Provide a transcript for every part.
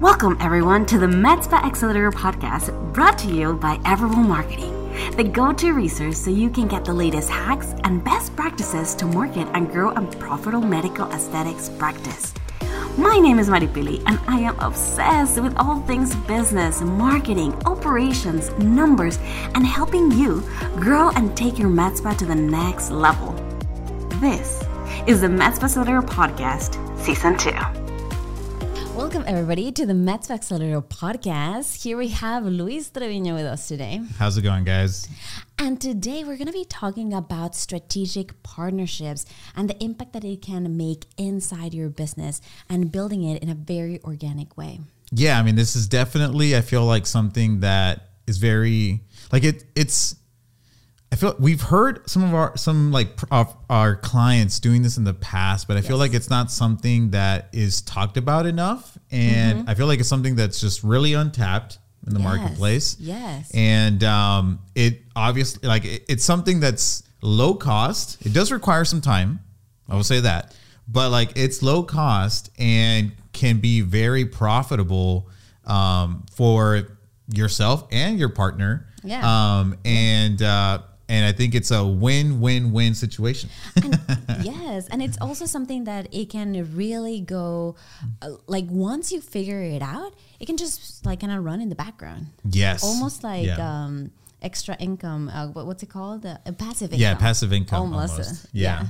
Welcome, everyone, to the MedSpa Accelerator podcast brought to you by Everwell Marketing, the go to resource so you can get the latest hacks and best practices to market and grow a profitable medical aesthetics practice. My name is Maripili, and I am obsessed with all things business, marketing, operations, numbers, and helping you grow and take your med spa to the next level. This is the Med Spa Accelerator Podcast, Season 2. Welcome, everybody, to the Med Accelerator podcast. Here we have Luis Trevino with us today. How's it going, guys? And today we're going to be talking about strategic partnerships and the impact that it can make inside your business and building it in a very organic way. Yeah, I mean, this is definitely, I feel like something that is very, like, it, it's, I feel we've heard some of our some like of our clients doing this in the past, but I feel like it's not something that is talked about enough, and mm-hmm. I feel like it's something that's just really untapped in the yes. marketplace. Yes, and um, it obviously like it, it's something that's low cost. It does require some time. I will say that, but like it's low cost and can be very profitable um, for yourself and your partner. Yeah. Um, and uh, and I think it's a win-win-win situation. and, yes, and it's also something that it can really go uh, like once you figure it out, it can just like kind of run in the background. Yes, almost like yeah. um, extra income. Uh, what, what's it called? Uh, passive income. Yeah, passive income. Almost. almost. Yeah. yeah.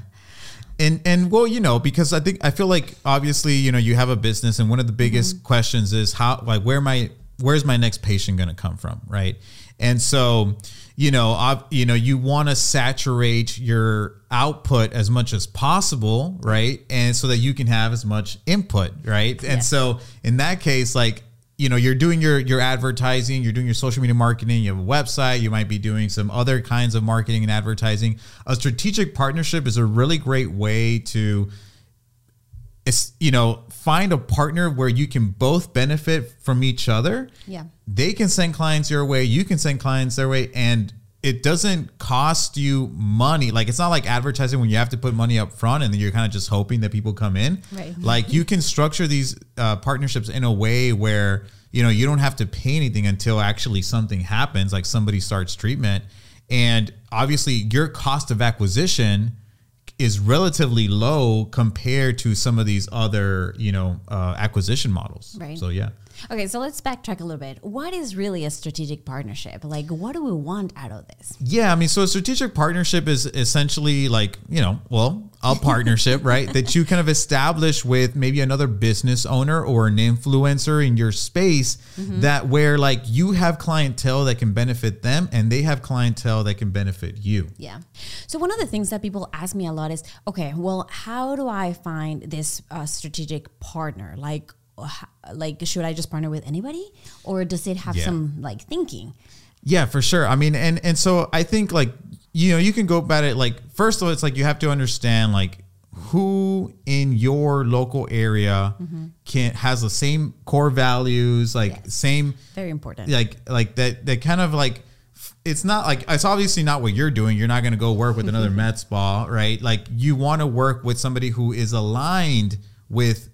And and well, you know, because I think I feel like obviously, you know, you have a business, and one of the biggest mm-hmm. questions is how like where my where's my next patient going to come from, right? And so you know, I've, you know, you want to saturate your output as much as possible, right? And so that you can have as much input, right? And so in that case, like, you know, you're doing your your advertising, you're doing your social media marketing, you have a website, you might be doing some other kinds of marketing and advertising. A strategic partnership is a really great way to you know find a partner where you can both benefit from each other yeah. they can send clients your way you can send clients their way and it doesn't cost you money. Like it's not like advertising when you have to put money up front and then you're kind of just hoping that people come in. Right. Like you can structure these uh, partnerships in a way where you know you don't have to pay anything until actually something happens like somebody starts treatment. And obviously your cost of acquisition is relatively low compared to some of these other, you know, uh, acquisition models. Right. So yeah. Okay, so let's backtrack a little bit. What is really a strategic partnership? Like, what do we want out of this? Yeah, I mean, so a strategic partnership is essentially like, you know, well, a partnership, right? That you kind of establish with maybe another business owner or an influencer in your space mm-hmm. that where like you have clientele that can benefit them and they have clientele that can benefit you. Yeah. So, one of the things that people ask me a lot is okay, well, how do I find this uh, strategic partner? Like, like should I just partner with anybody or does it have yeah. some like thinking? Yeah, for sure. I mean, and and so I think like you know you can go about it like first of all, it's like you have to understand like who in your local area mm-hmm. can has the same core values, like yes. same very important, like like that that kind of like it's not like it's obviously not what you're doing. You're not going to go work with another med spa, right? Like you want to work with somebody who is aligned with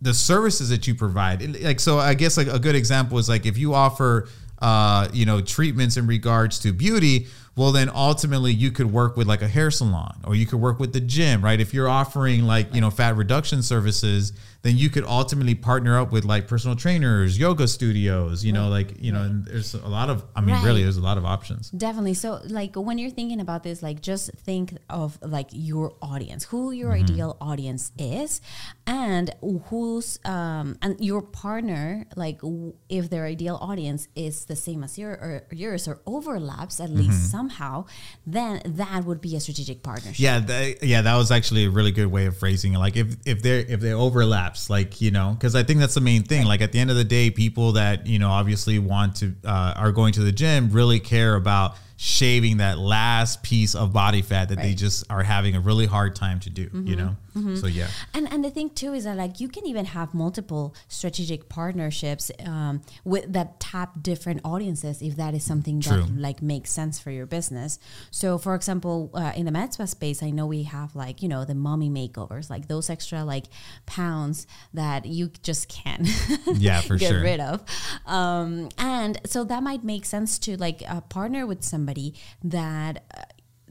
the services that you provide. Like so, I guess like a good example is like if you offer uh, you know treatments in regards to beauty well then ultimately you could work with like a hair salon or you could work with the gym right? If you're offering like you know fat reduction services then you could ultimately partner up with like personal trainers, yoga studios, you know, like, you know, and there's a lot of, I mean, right. really, there's a lot of options. Definitely. So, like, when you're thinking about this, like, just think of like your audience, who your mm-hmm. ideal audience is, and who's, um, and your partner, like, w- if their ideal audience is the same as your, or yours or overlaps at mm-hmm. least somehow, then that would be a strategic partnership. Yeah. That, yeah. That was actually a really good way of phrasing it. Like, if, if they're, if they overlap, like you know because i think that's the main thing like at the end of the day people that you know obviously want to uh, are going to the gym really care about shaving that last piece of body fat that right. they just are having a really hard time to do mm-hmm. you know So yeah. And and the thing too is that like you can even have multiple strategic partnerships um, with that tap different audiences if that is something True. that like makes sense for your business. So for example, uh, in the med spa space, I know we have like you know the mommy makeovers, like those extra like pounds that you just can't Yeah, for get sure. rid of. Um, and so that might make sense to like uh, partner with somebody that. Uh,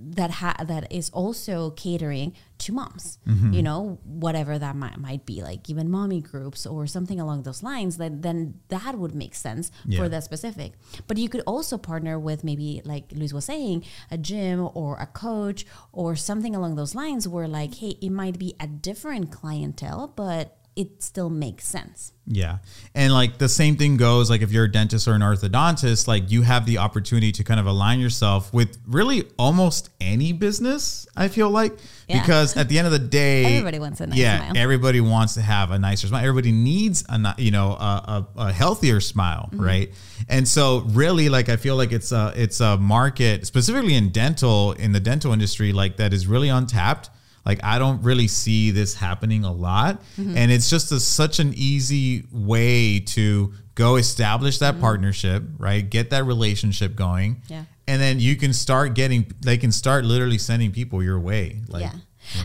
that ha- that is also catering to moms, Mm-hmm. you know, whatever that might, might be, like even mommy groups or something along those lines. Then then that would make sense Yeah. for that specific. But you could also partner with maybe like Luis was saying, a gym or a coach or something along those lines, where like, hey, it might be a different clientele, but it still makes sense. Yeah. And like the same thing goes like if you're a dentist or an orthodontist, like you have the opportunity to kind of align yourself with really almost any business, I feel like. Yeah. Because at the end of the day, Everybody wants a nice yeah, smile. everybody wants to have a nicer smile. Everybody needs a you know a, a, a healthier smile, Mm-hmm. right? And so really like I feel like it's a it's a market specifically in dental in the dental industry like that is really untapped. Like I don't really see this happening a lot, Mm-hmm. and it's just a, such an easy way to go establish that partnership, right? Get that relationship going, Mm-hmm. Yeah. and then you can start getting. They can start literally sending people your way, like yeah.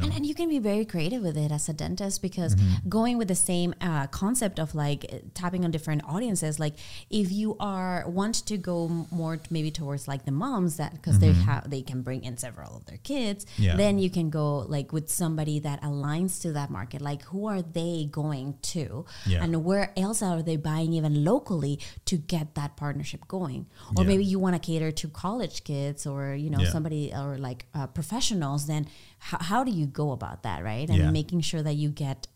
And, and you can be very creative with it as a dentist because Mm-hmm. going with the same uh, concept of like tapping on different audiences like if you are want to go more maybe towards like the moms that because they have they can bring in several of their kids Mm-hmm. Yeah. then you can go like with somebody that aligns to that market like who are they going to Yeah. and where else are they buying even locally to get that partnership going or Yeah. maybe you want to cater to college kids or you know somebody or like uh, professionals then how, how do you go about that right and Yeah. making sure that you get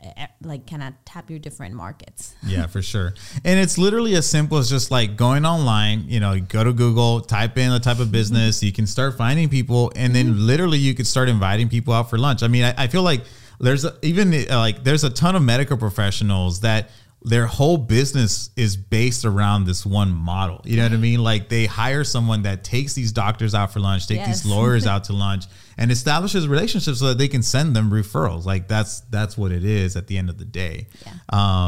like kind of tap your different markets Yeah, for sure. And it's literally as simple as just like going online, you know, you go to Google, type in the type of business, you can start finding people, and then literally you could start inviting people out for lunch. I mean, I, I feel like there's a, even uh, like there's a ton of medical professionals that their whole business is based around this one model. You know what I mean? Like they hire someone that takes these doctors out for lunch, take Yes. these lawyers out to lunch, and establishes relationships so that they can send them referrals. Like that's that's what it is at the end of the day. Yeah.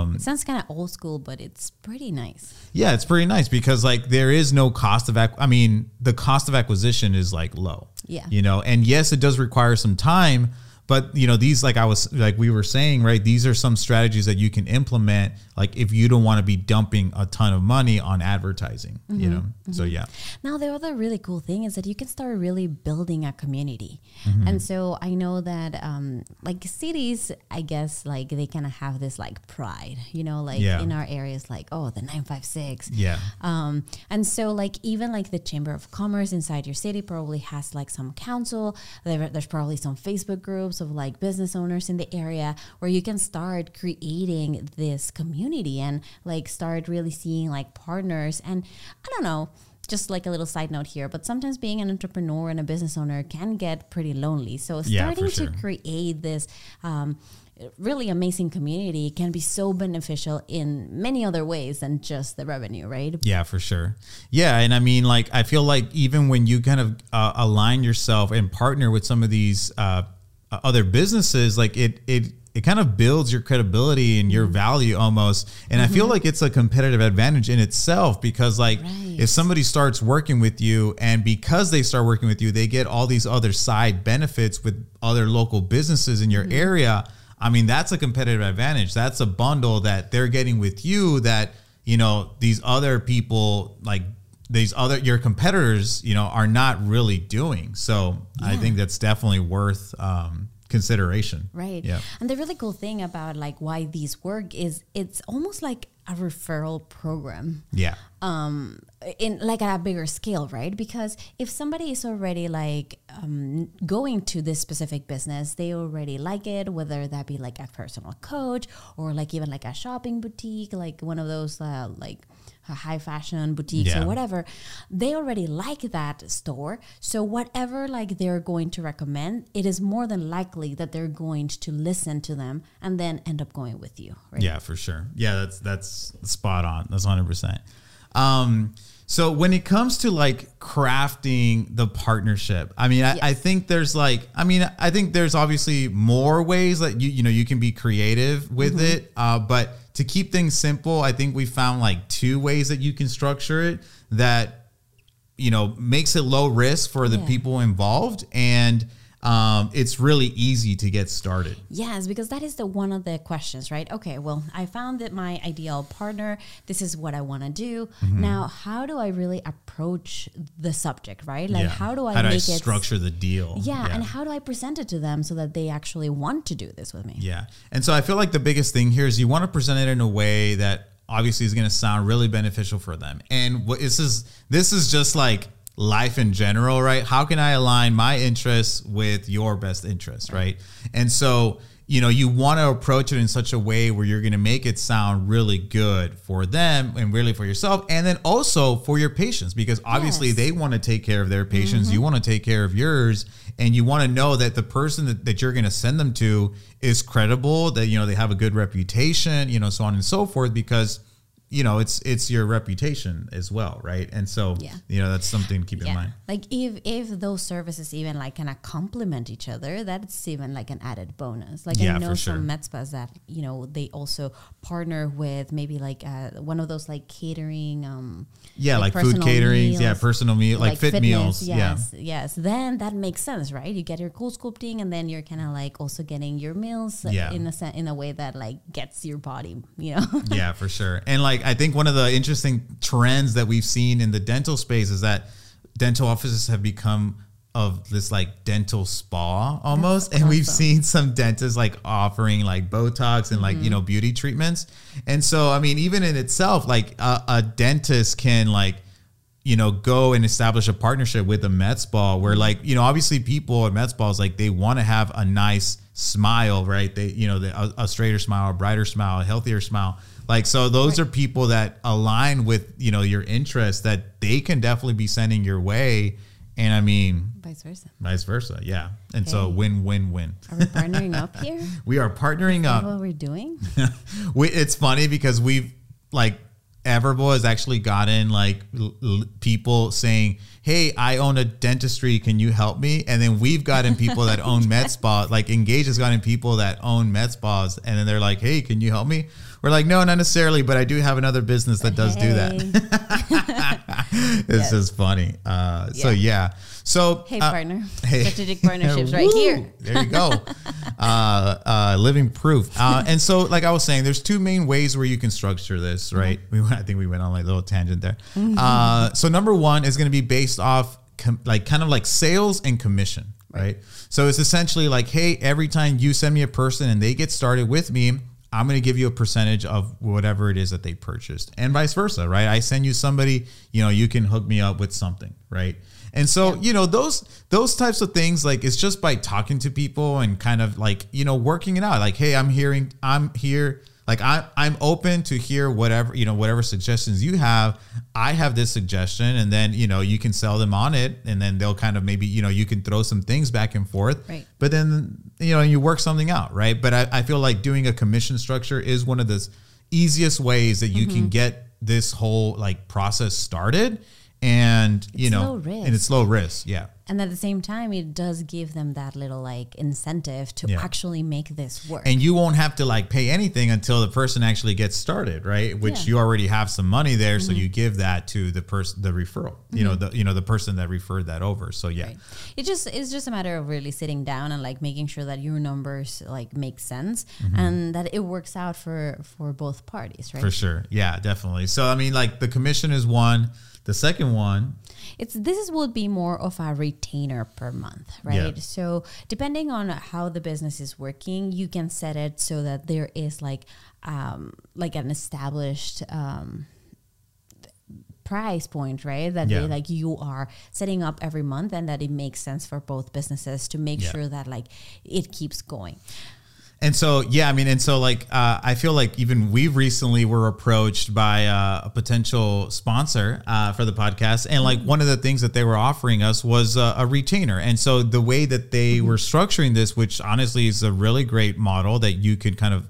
Um, it sounds kind of old school but it's pretty nice yeah, it's pretty nice because like there is no cost of ac- I mean, the cost of acquisition is like low. Yeah. You know, and yes, it does require some time, but you know, these like I was like we were saying, right? These are some strategies that you can implement like if you don't want to be dumping a ton of money on advertising, you know. So yeah. Now, the other really cool thing is that you can start really building a community. Mm-hmm. And so I know that, um, like cities, I guess, like they kind of have this like pride, you know, like Yeah. in our areas, like, oh, the 956. Yeah. Um, and so like even like the Chamber of Commerce inside your city probably has like some council. There, there's probably some Facebook groups of like business owners in the area where you can start creating this community and like start really seeing like partners. And I don't know. Just like a little side note here, but sometimes being an entrepreneur and a business owner can get pretty lonely. So Yeah, starting sure. to create this um, really amazing community can be so beneficial in many other ways than just the revenue, right? Yeah, for sure. Yeah, and I mean, like, I feel like even when you kind of uh, align yourself and partner with some of these uh, Uh, other businesses, like it it it kind of builds your credibility and your mm-hmm. value almost. And I feel mm-hmm. like it's a competitive advantage in itself because, like, Right. if somebody starts working with you, and because they start working with you, they get all these other side benefits with other local businesses in your mm-hmm. area. I mean, that's a competitive advantage. That's a bundle that they're getting with you that, you know, these other people, like these other, your competitors, you know, are not really doing. So I think that's definitely worth um, consideration. Right. Yeah. And the really cool thing about like why these work is it's almost like a referral program. Yeah. um in like at a bigger scale right because if somebody is already like um, going to this specific business they already like it whether that be like a personal coach or like even like a shopping boutique like one of those uh, like high fashion boutiques Yeah. or whatever they already like that store so whatever like they're going to recommend it is more than likely that they're going to listen to them and then end up going with you right Yeah, for sure. Yeah, that's that's spot on. That's hundred percent. Um, So when it comes to like crafting the partnership, I mean, I, I think there's like, I mean, I think there's obviously more ways that you you know you can be creative with Mm-hmm. it, uh, but to keep things simple, I think we found like two ways that you can structure it that you know makes it low risk for the Yeah. people involved and um, it's really easy to get started. Yes, because that is the one of the questions, right? Okay, well, I found that my ideal partner, this is what I want to do. Mm-hmm. Now, how do I really approach the subject, right? Like Yeah. how do I how do make I it structure the deal? yeah, and how do I present it to them so that they actually want to do this with me? Yeah. And so I feel like the biggest thing here is you want to present it in a way that obviously is going to sound really beneficial for them. And what this is this is just like life in general, right? How can I align my interests with your best interests, right? And so, you know, you want to approach it in such a way where you're going to make it sound really good for them and really for yourself and then also for your patients because obviously Yes. they want to take care of their patients, mm-hmm. you want to take care of yours and you want to know that the person that, that you're going to send them to is credible that you know they have a good reputation you know so on and so forth because you know it's it's your reputation as well right and so Yeah. you know that's something to keep in mind Like if if those services even like kind of complement each other, that's even like an added bonus. Like Yeah, I know some med spas that you know they also partner with maybe like uh, one of those like catering. Um, yeah like, food personal caterings yeah personal meal like, fit fitness, meals yeah Yes, yes. Then that makes sense, right? You get your CoolSculpting, and then you're kind of like also getting your meals Yeah. in a sen- in a way that like gets your body, you know. yeah, for sure. And like I think one of the interesting trends that we've seen in the dental space is that dental offices have become of this like dental spa almost. And we've seen some dentists like offering like botox and like you mm-hmm. know beauty treatments. And so i mean even in itself like a, a dentist can like you know, go and establish a partnership with a med spa where mm-hmm. like, you know, obviously people at med spas, like they want to have a nice smile, right? They, you know, the, a, a straighter smile, a brighter smile, a healthier smile. Like, so those are people that align with, you know, your interests that they can definitely be sending your way. And I mean, Vice versa. vice versa. Yeah. And so win, win, win. Are we partnering up here? We are partnering up. what we're doing? we, it's funny because we've like Everbowl has actually gotten like l- l- people saying, "Hey, I own a dentistry. Can you help me?" And then we've gotten people that own med spas. Like Engage has gotten people that own med spas, and then they're like, "Hey, can you help me?" We're like, "No, not necessarily, but I do have another business that does do that." this It's just funny. Uh, So yeah. So Hey, uh, partner. hey. Strategic partnerships right here. There you go. uh, uh, living proof. Uh, and so, like I was saying, there's two main ways where you can structure this, right? We I think we went on like a little tangent there. Uh, so number one is going to be based off com- like kind of like sales and commission, right? So it's essentially like, hey, every time you send me a person and they get started with me. I'm going to give you a percentage of whatever it is that they purchased and vice versa, right? I send you somebody, you know, you can hook me up with something, right? And so, you know, those those types of things like it's just by talking to people and kind of like, you know, working it out. Like, hey, I'm hearing I'm here like I I'm open to hear whatever, you know, whatever suggestions you have. I have this suggestion and then, you know, you can sell them on it and then they'll kind of maybe, you know, you can throw some things back and forth. Right. But then, you know, you work something out, right? But I, I feel like doing a commission structure is one of the easiest ways that you Mm-hmm. can get this whole like process started and you It's know and it's low risk yeah And at the same time, it does give them that little like incentive to Yeah. actually make this work. and you won't have to like pay anything until the person actually gets started right which Yeah. Mm-hmm. you already have some money there so you give that to the person the referral you know the you know the person that referred that over so yeah Right. It just it's just a matter of really sitting down and like making sure that your numbers like make sense and that it works out for for both parties, right? Mm-hmm. for sure yeah definitely so i mean like the commission is one the second one It's this is would be more of a retainer per month, Yeah. right? So depending on how the business is working, you can set it so that there is like um like an established um price point, right? That Yeah. they, like you are setting up every month and that it makes sense for both businesses to make Yeah. sure that like it keeps going. And so, yeah, I mean, and so like, uh, I feel like even we recently were approached by uh, a potential sponsor uh, for the podcast, and like one of the things that they were offering us was uh, a retainer. And so the way that they were structuring this, which honestly is a really great model that you could kind of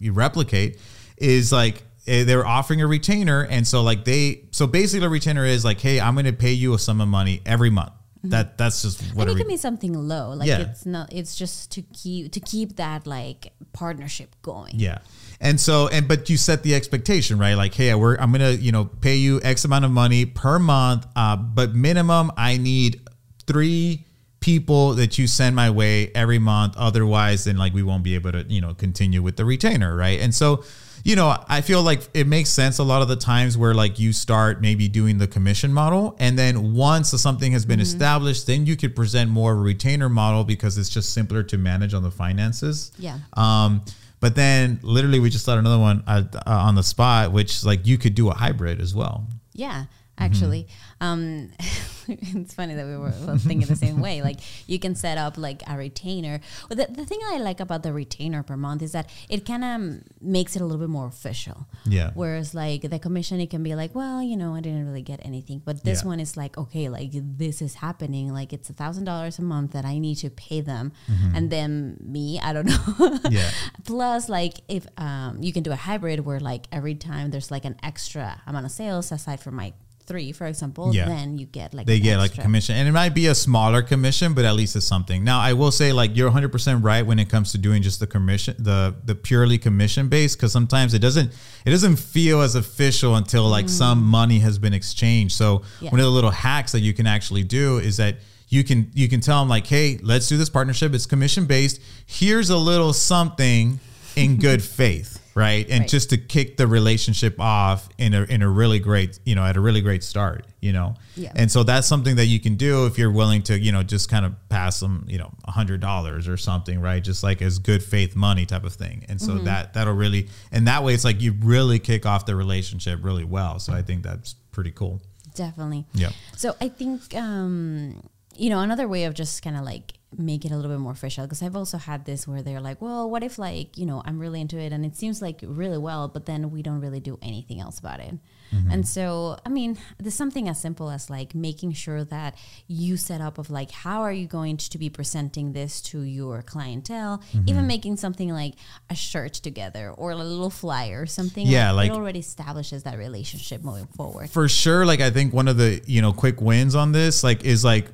you replicate, is like eh, they were offering a retainer, and so like they so basically a retainer is like, hey, I'm going to pay you a sum of money every month. That that's just what and it can be something low like Yeah. it's not it's just to keep to keep that like partnership going Yeah. And so, and but you set the expectation, right? Like, hey, we're I'm gonna, you know, pay you X amount of money per month, uh, but minimum I need three people that you send my way every month. Otherwise, then like we won't be able to, you know, continue with the retainer, right? And so, you know, I feel like it makes sense a lot of the times where like you start maybe doing the commission model, and then once something has been established, then you could present more of a retainer model because it's just simpler to manage on the finances. Yeah. Um, but then literally we just started another one uh, uh, on the spot, which like you could do a hybrid as well. Yeah, Mm-hmm. actually, um, it's funny that we were thinking the same way. Like you can set up like a retainer. Well, the, the thing I like about the retainer per month is that it kind of makes it a little bit more official. Yeah. Whereas like the commission, it can be like, well, you know, I didn't really get anything, but this Yeah. one is like, okay, like this is happening. Like it's a thousand dollars a month that I need to pay them, and then me, I don't know. Mm-hmm. Yeah. Plus, like if um, you can do a hybrid where like every time there's like an extra amount of sales aside from my three, for example, Yeah. then you get like They get like a commission, and it might be a smaller commission, but at least it's something. Now, I will say, like you're 100 percent right when it comes to doing just the commission, the the purely commission based, because sometimes it doesn't it doesn't feel as official until like mm. some money has been exchanged. So Yeah. one of the little hacks that you can actually do is that you can you can tell them like, hey, let's do this partnership. It's commission based. Here's a little something in good faith. Right. And Right. just to kick the relationship off in a in a really great, you know, at a really great start, you know. Yeah. And so that's something that you can do if you're willing to, you know, just kind of pass them, you know, a hundred dollars or something, right? Just like as good faith money type of thing. And Mm-hmm. so that that'll really and that way it's like you really kick off the relationship really well. So I think that's pretty cool. Definitely. Yeah. So I think um, you know another way of just kind of like make it a little bit more official because I've also had this where they're like, well, what if like you know I'm really into it and it seems like really well, but then we don't really do anything else about it. Mm-hmm. And so I mean, there's something as simple as like making sure that you set up of like how are you going to be presenting this to your clientele, Mm-hmm. even making something like a shirt together or a little flyer or something. Yeah, like- it already establishes that relationship moving forward. For sure, like I think one of the, you know, quick wins on this, like is like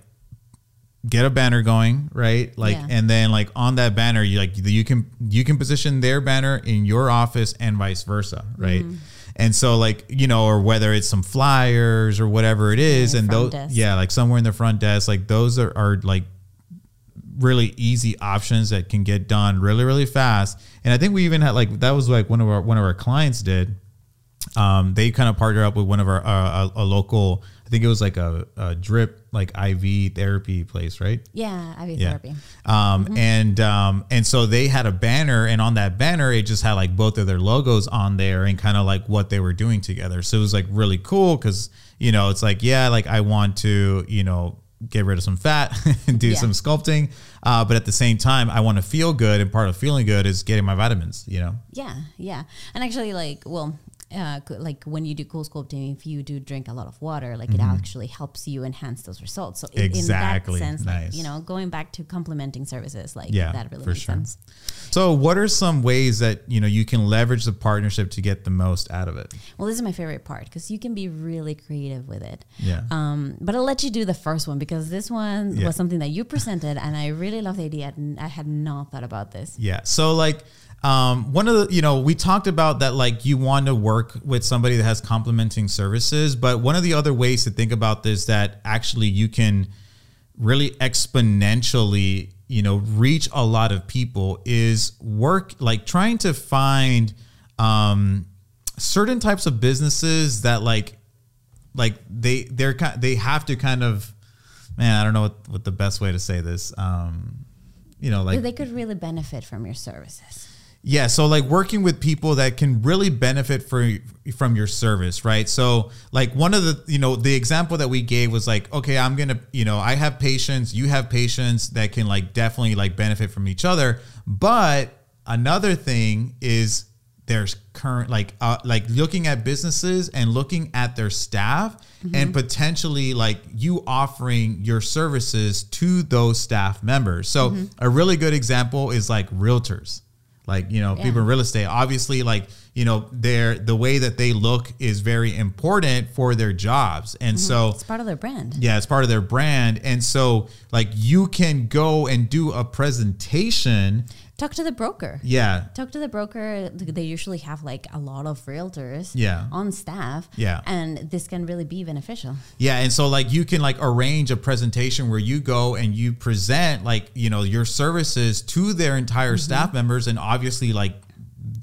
get a banner going, right? Like Yeah. and then like on that banner, you like you can you can position their banner in your office and vice versa, right? Mm-hmm. And so like, you know, or whether it's some flyers or whatever it is and those desk. yeah, like somewhere in the front desk, like those are, are like really easy options that can get done really really fast. And I think we even had like that was like one of our one of our clients did um, they kind of partner up with one of our uh, a, a local. Think it was like a, a drip like IV therapy place, right? Yeah, IV Yeah. therapy. Um, Mm-hmm. and um, and so they had a banner, and on that banner, it just had like both of their logos on there, and kind of like what they were doing together. So it was like really cool because you know it's like yeah, like I want to you know get rid of some fat and do Yeah. some sculpting, uh, but at the same time, I want to feel good, and part of feeling good is getting my vitamins. You know. Yeah, yeah. And actually, like, well, uh, like when you do CoolSculpting, if you do drink a lot of water, like it actually helps you enhance those results. So in- Exactly. in that sense, like, you know, going back to complementing services, like Yeah, that really for makes sure. sense. So, what are some ways that you know you can leverage the partnership to get the most out of it? Well, this is my favorite part because you can be really creative with it. Yeah. Um, but I'll let you do the first one because this one Yeah. was something that you presented, and I really love the idea. And I had not thought about this. Yeah. So like um, one of the you know we talked about that like you want to work with somebody that has complementing services, but one of the other ways to think about this that actually you can really exponentially you know reach a lot of people is work like trying to find um, certain types of businesses that like like they they're kind they have to kind of man I don't know what, what the best way to say this um, you know like they could really benefit from your services. Yeah, so like working with people that can really benefit for, from your service, right? So like one of the, you know, the example that we gave was like, okay, I'm going to, you know, I have patients, you have patients that can like definitely like benefit from each other, but another thing is there's current like uh, like looking at businesses and looking at their staff and potentially like you offering your services to those staff members. So a really good example is like realtors like you know Yeah. people in real estate obviously like you know their the way that they look is very important for their jobs and mm-hmm. so It's part of their brand. yeah it's part of their brand and so like you can go and do a presentation Talk to the broker. yeah Talk to the broker. They usually have like a lot of realtors Yeah. on staff. Yeah. And this can really be beneficial. Yeah, and so like you can like arrange a presentation where you go and you present like, you know, your services to their entire mm-hmm. staff members and obviously like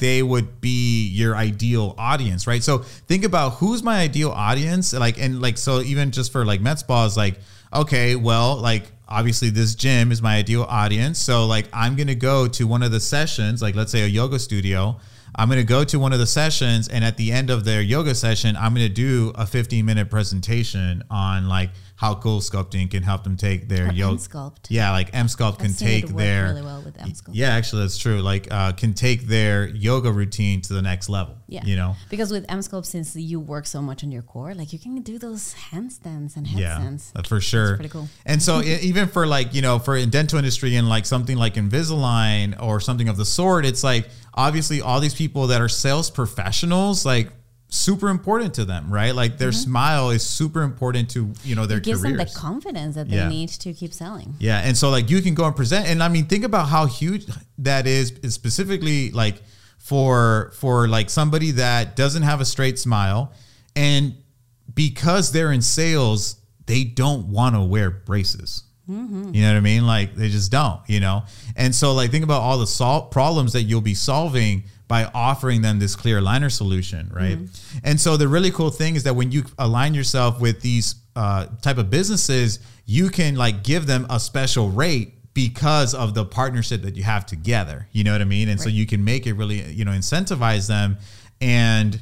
they would be your ideal audience, right? So think about who's my ideal audience like and like so even just for like med spa is like okay, well, like obviously this gym is my ideal audience. So like I'm to go to one of the sessions, like let's say a yoga studio. I'm going to go to one of the sessions and at the end of their yoga session, I'm going to do a 15 minute presentation on like how CoolSculpting can help them take their Or yoga. Emsculpt. Yeah, like Emsculpt can I've seen it take their really well with Emsculpt. Yeah, actually that's true. Like uh can take their yoga routine to the next level. Yeah. You know. Because with Emsculpt, since you work so much on your core, like you can do those handstands and Yeah, headstands. that's for sure. pretty cool. And so even for like, you know, for in dental industry and like something like Invisalign or something of the sort, it's like obviously all these people that are sales professionals, like super important to them, right? Like their smile is super important to, you know, their Mm-hmm. It gives careers. them the confidence that they Yeah. need to keep selling. Yeah, and so like you can go and present, and I mean, think about how huge that is, is specifically like for for like somebody that doesn't have a straight smile, and because they're in sales, they don't want to wear braces. Mm-hmm. You know what I mean? Like they just don't, you know. And so like think about all the sol- problems that you'll be solving by offering them this clear aligner solution, right? Mm-hmm. And so the really cool thing is that when you align yourself with these uh, type of businesses, you can like give them a special rate because of the partnership that you have together. You know what I mean? And so you can make it really, you know, incentivize them and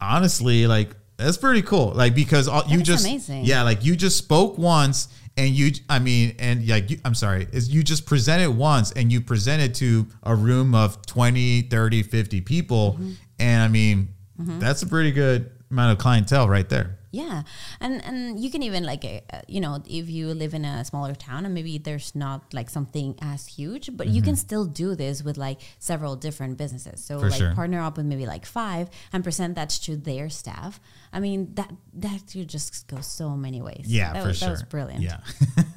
honestly, like that's pretty cool. Like because all, you just amazing. yeah, like you just spoke once and you I mean and like you, I'm sorry, is you just present it once and you present it to a room of 20, 30, 50 people Mm-hmm. and I mean that's a pretty good amount of clientele right there. Yeah, and and you can even like uh, you know if you live in a smaller town and maybe there's not like something as huge, but you can still do this with like several different businesses. So Mm-hmm. For like sure. partner up with maybe like five and present that to their staff. I mean that that could just go so many ways. Yeah, that for was, sure. That was brilliant. Yeah.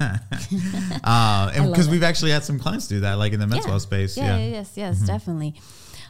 uh, and because it. we've actually had some clients do that, like in the med spa space. Yeah, Yeah. Mm-hmm. yeah, yes, yes, definitely.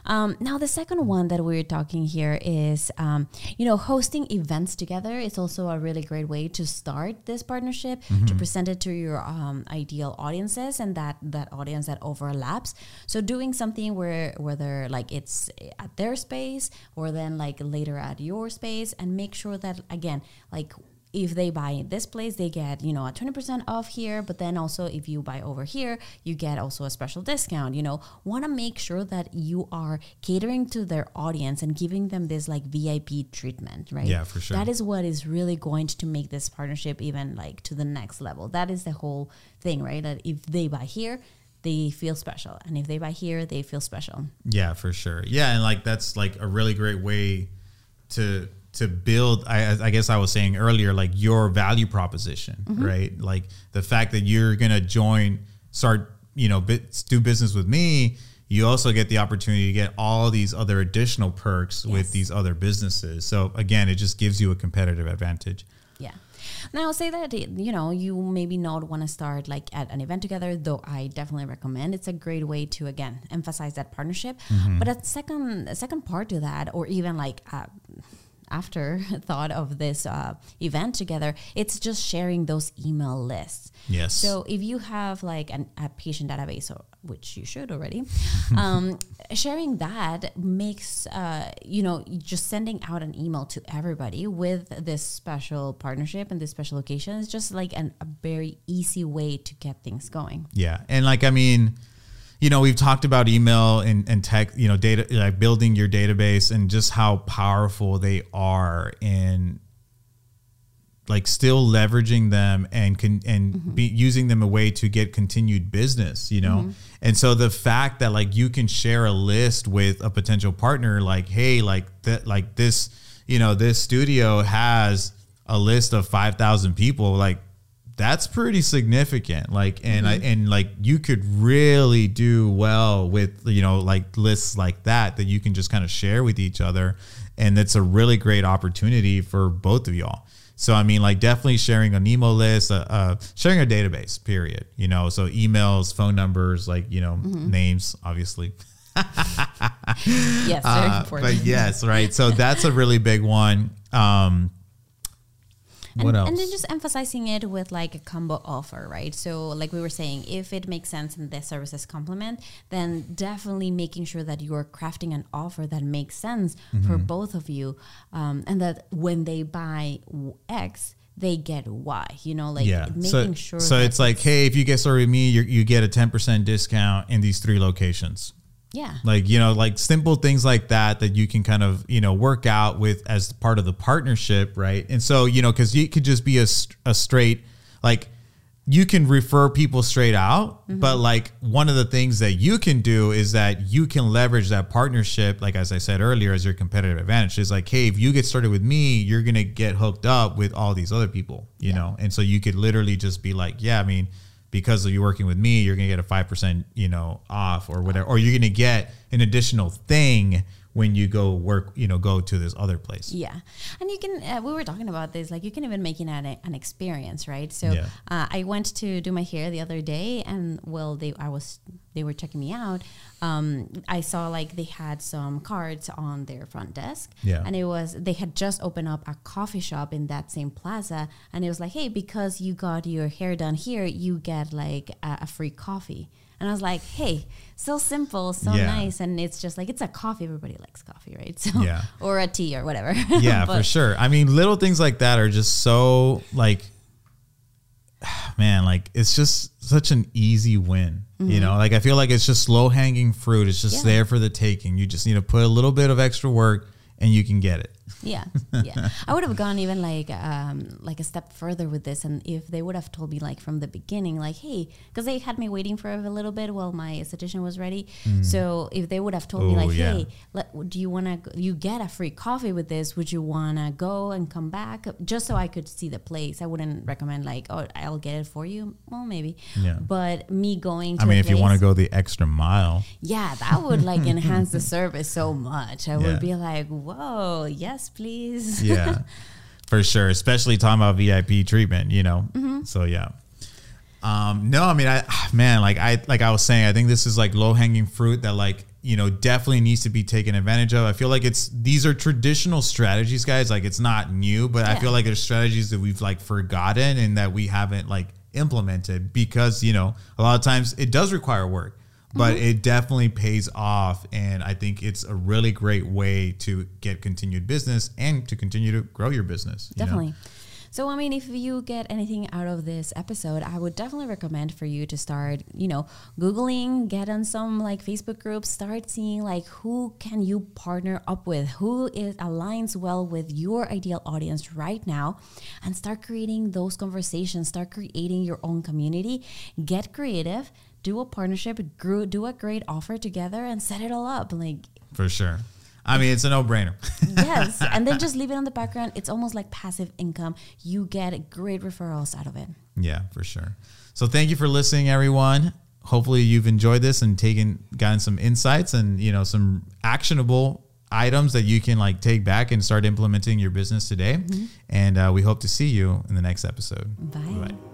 Um, now, the second one that we're talking here is, um, you know, hosting events together. It's also a really great way to start this partnership, Mm-hmm. to present it to your um, ideal audiences and that that audience that overlaps. So, doing something where whether like it's at their space or then like later at your space, and make sure that again, like if they buy this place, they get, you know, a 20% off here. But then also, if you buy over here, you get also a special discount. You know, want to make sure that you are catering to their audience and giving them this like VIP treatment, right? Yeah, for sure. That is what is really going to make this partnership even like to the next level. That is the whole thing, right? That if they buy here, they feel special. And if they buy here, they feel special. Yeah, for sure. Yeah, and like that's like a really great way to to build. I, I guess I was saying earlier, like your value proposition, right? Like the fact that you're gonna join, start, you know, bit, do business with me. You also get the opportunity to get all these other additional perks with these other businesses. So again, it just gives you a competitive advantage. Yeah. Now, I'll say that you know you maybe not want to start like at an event together, though I definitely recommend. It's a great way to again emphasize that partnership. But a second, a second part to that, or even like. Uh, after thought of this uh, event together, it's just sharing those email lists. Yes. So if you have like an, a patient database, or, which you should already, um, sharing that makes uh, you know just sending out an email to everybody with this special partnership and this special location is just like an, a very easy way to get things going. Yeah. And like, I mean, you know, we've talked about email and, and tech, you know, data, like building your database and just how powerful they are in like still leveraging them and can, and mm-hmm. be using them a way to get continued business, you know? Mm-hmm. And so the fact that like you can share a list with a potential partner, like, Hey, like that, like this, you know, this studio has a list of 5,000 people, like, that's pretty significant. Like, and I and like you could really do well with you know like lists like that that you can just kind of share with each other, and it's a really great opportunity for both of y'all. So I mean, like definitely sharing an email list, uh, uh, sharing a database. Period. You know, so emails, phone numbers, like you know, names, obviously. yes, very Uh, important. but yes, right. So that's a really big one. Um, what and, else? and then just emphasizing it with like a combo offer, right? So, like we were saying, if it makes sense and the services complement, then definitely making sure that you're crafting an offer that makes sense for Mm-hmm. both of you, um, and that when they buy X, they get Y. You know, like yeah. making so, sure. So it's like, hey, if you get started with me, you you get a ten percent discount in these three locations. Yeah, Like you know, like simple things like that that you can kind of you know work out with as part of the partnership, right? And so you know, because you could just be a a straight like you can refer people straight out, mm-hmm. but like one of the things that you can do is that you can leverage that partnership, like as I said earlier, as your competitive advantage. Is like, hey, if you get started with me, you're gonna get hooked up with all these other people, you know, and so you could literally just be like, yeah, I mean, because you're working with me, you're gonna get a five percent, you know, off or whatever, or you're gonna get an additional thing when you go work, you know, go to this other place. Yeah, and you can. Uh, we were talking about this. Like you can even make it an, an experience, right? So Yeah. uh, I went to do my hair the other day, and well, they I was they were checking me out. Um, I saw like they had some cards on their front desk. Yeah. and it was they had just opened up a coffee shop in that same plaza, and it was like, hey, because you got your hair done here, you get like a, a free coffee. And I was like, hey, so simple, so Yeah. nice. And it's just like, it's a coffee. Everybody likes coffee, right? So, Yeah. or a tea or whatever. yeah, for sure. I mean, little things like that are just so like, man, like it's just such an easy win. You know, like I feel like it's just low hanging fruit. It's just Mm-hmm. Yeah. there for the taking. You just need to put a little bit of extra work, and you can get it. Yeah, yeah. I would have gone even like um, like a step further with this, and if they would have told me like from the beginning, like, hey, because they had me waiting for a little bit while my esthetician was ready. So if they would have told me Oh, like, yeah. hey, let, do you want to? You get a free coffee with this. Would you want to go and come back just so I could see the place? I wouldn't recommend like, oh, I'll get it for you. Well, maybe. Yeah. But me going. to I mean, if you want to go the extra mile, yeah, that would like enhance the service so much. I Yeah. would be like, whoa, yes, please. yeah, for sure. Especially talking about VIP treatment, you know. Mm-hmm. So yeah. Um, no, I mean, I man, like I like I was saying, I think this is like low hanging fruit that like you know definitely needs to be taken advantage of. I feel like it's these are traditional strategies, guys. Like it's not new, but I feel like there's strategies that we've like forgotten and that we haven't like implemented because you know a lot of times it does require work but Mm-hmm. it definitely pays off and i think it's a really great way to get continued business and to continue to grow your business you know? Definitely. So, I mean, if you get anything out of this episode, I would definitely recommend for you to start, you know, Googling, get on some like Facebook groups, start seeing like who can you partner up with, who is aligns well with your ideal audience right now, and start creating those conversations, start creating your own community, get creative, do a partnership, grow, do a great offer together, and set it all up. Like, for sure. I mean it's a no-brainer. Yes and then just leave it on the background. It's almost like passive income. You get great referrals out of it. Yeah for sure. So thank you for listening everyone. Hopefully you've enjoyed this and taken gotten some insights and you know some actionable items that you can like take back and start implementing your business today. And uh, we hope to see you in the next episode. Bye. Bye.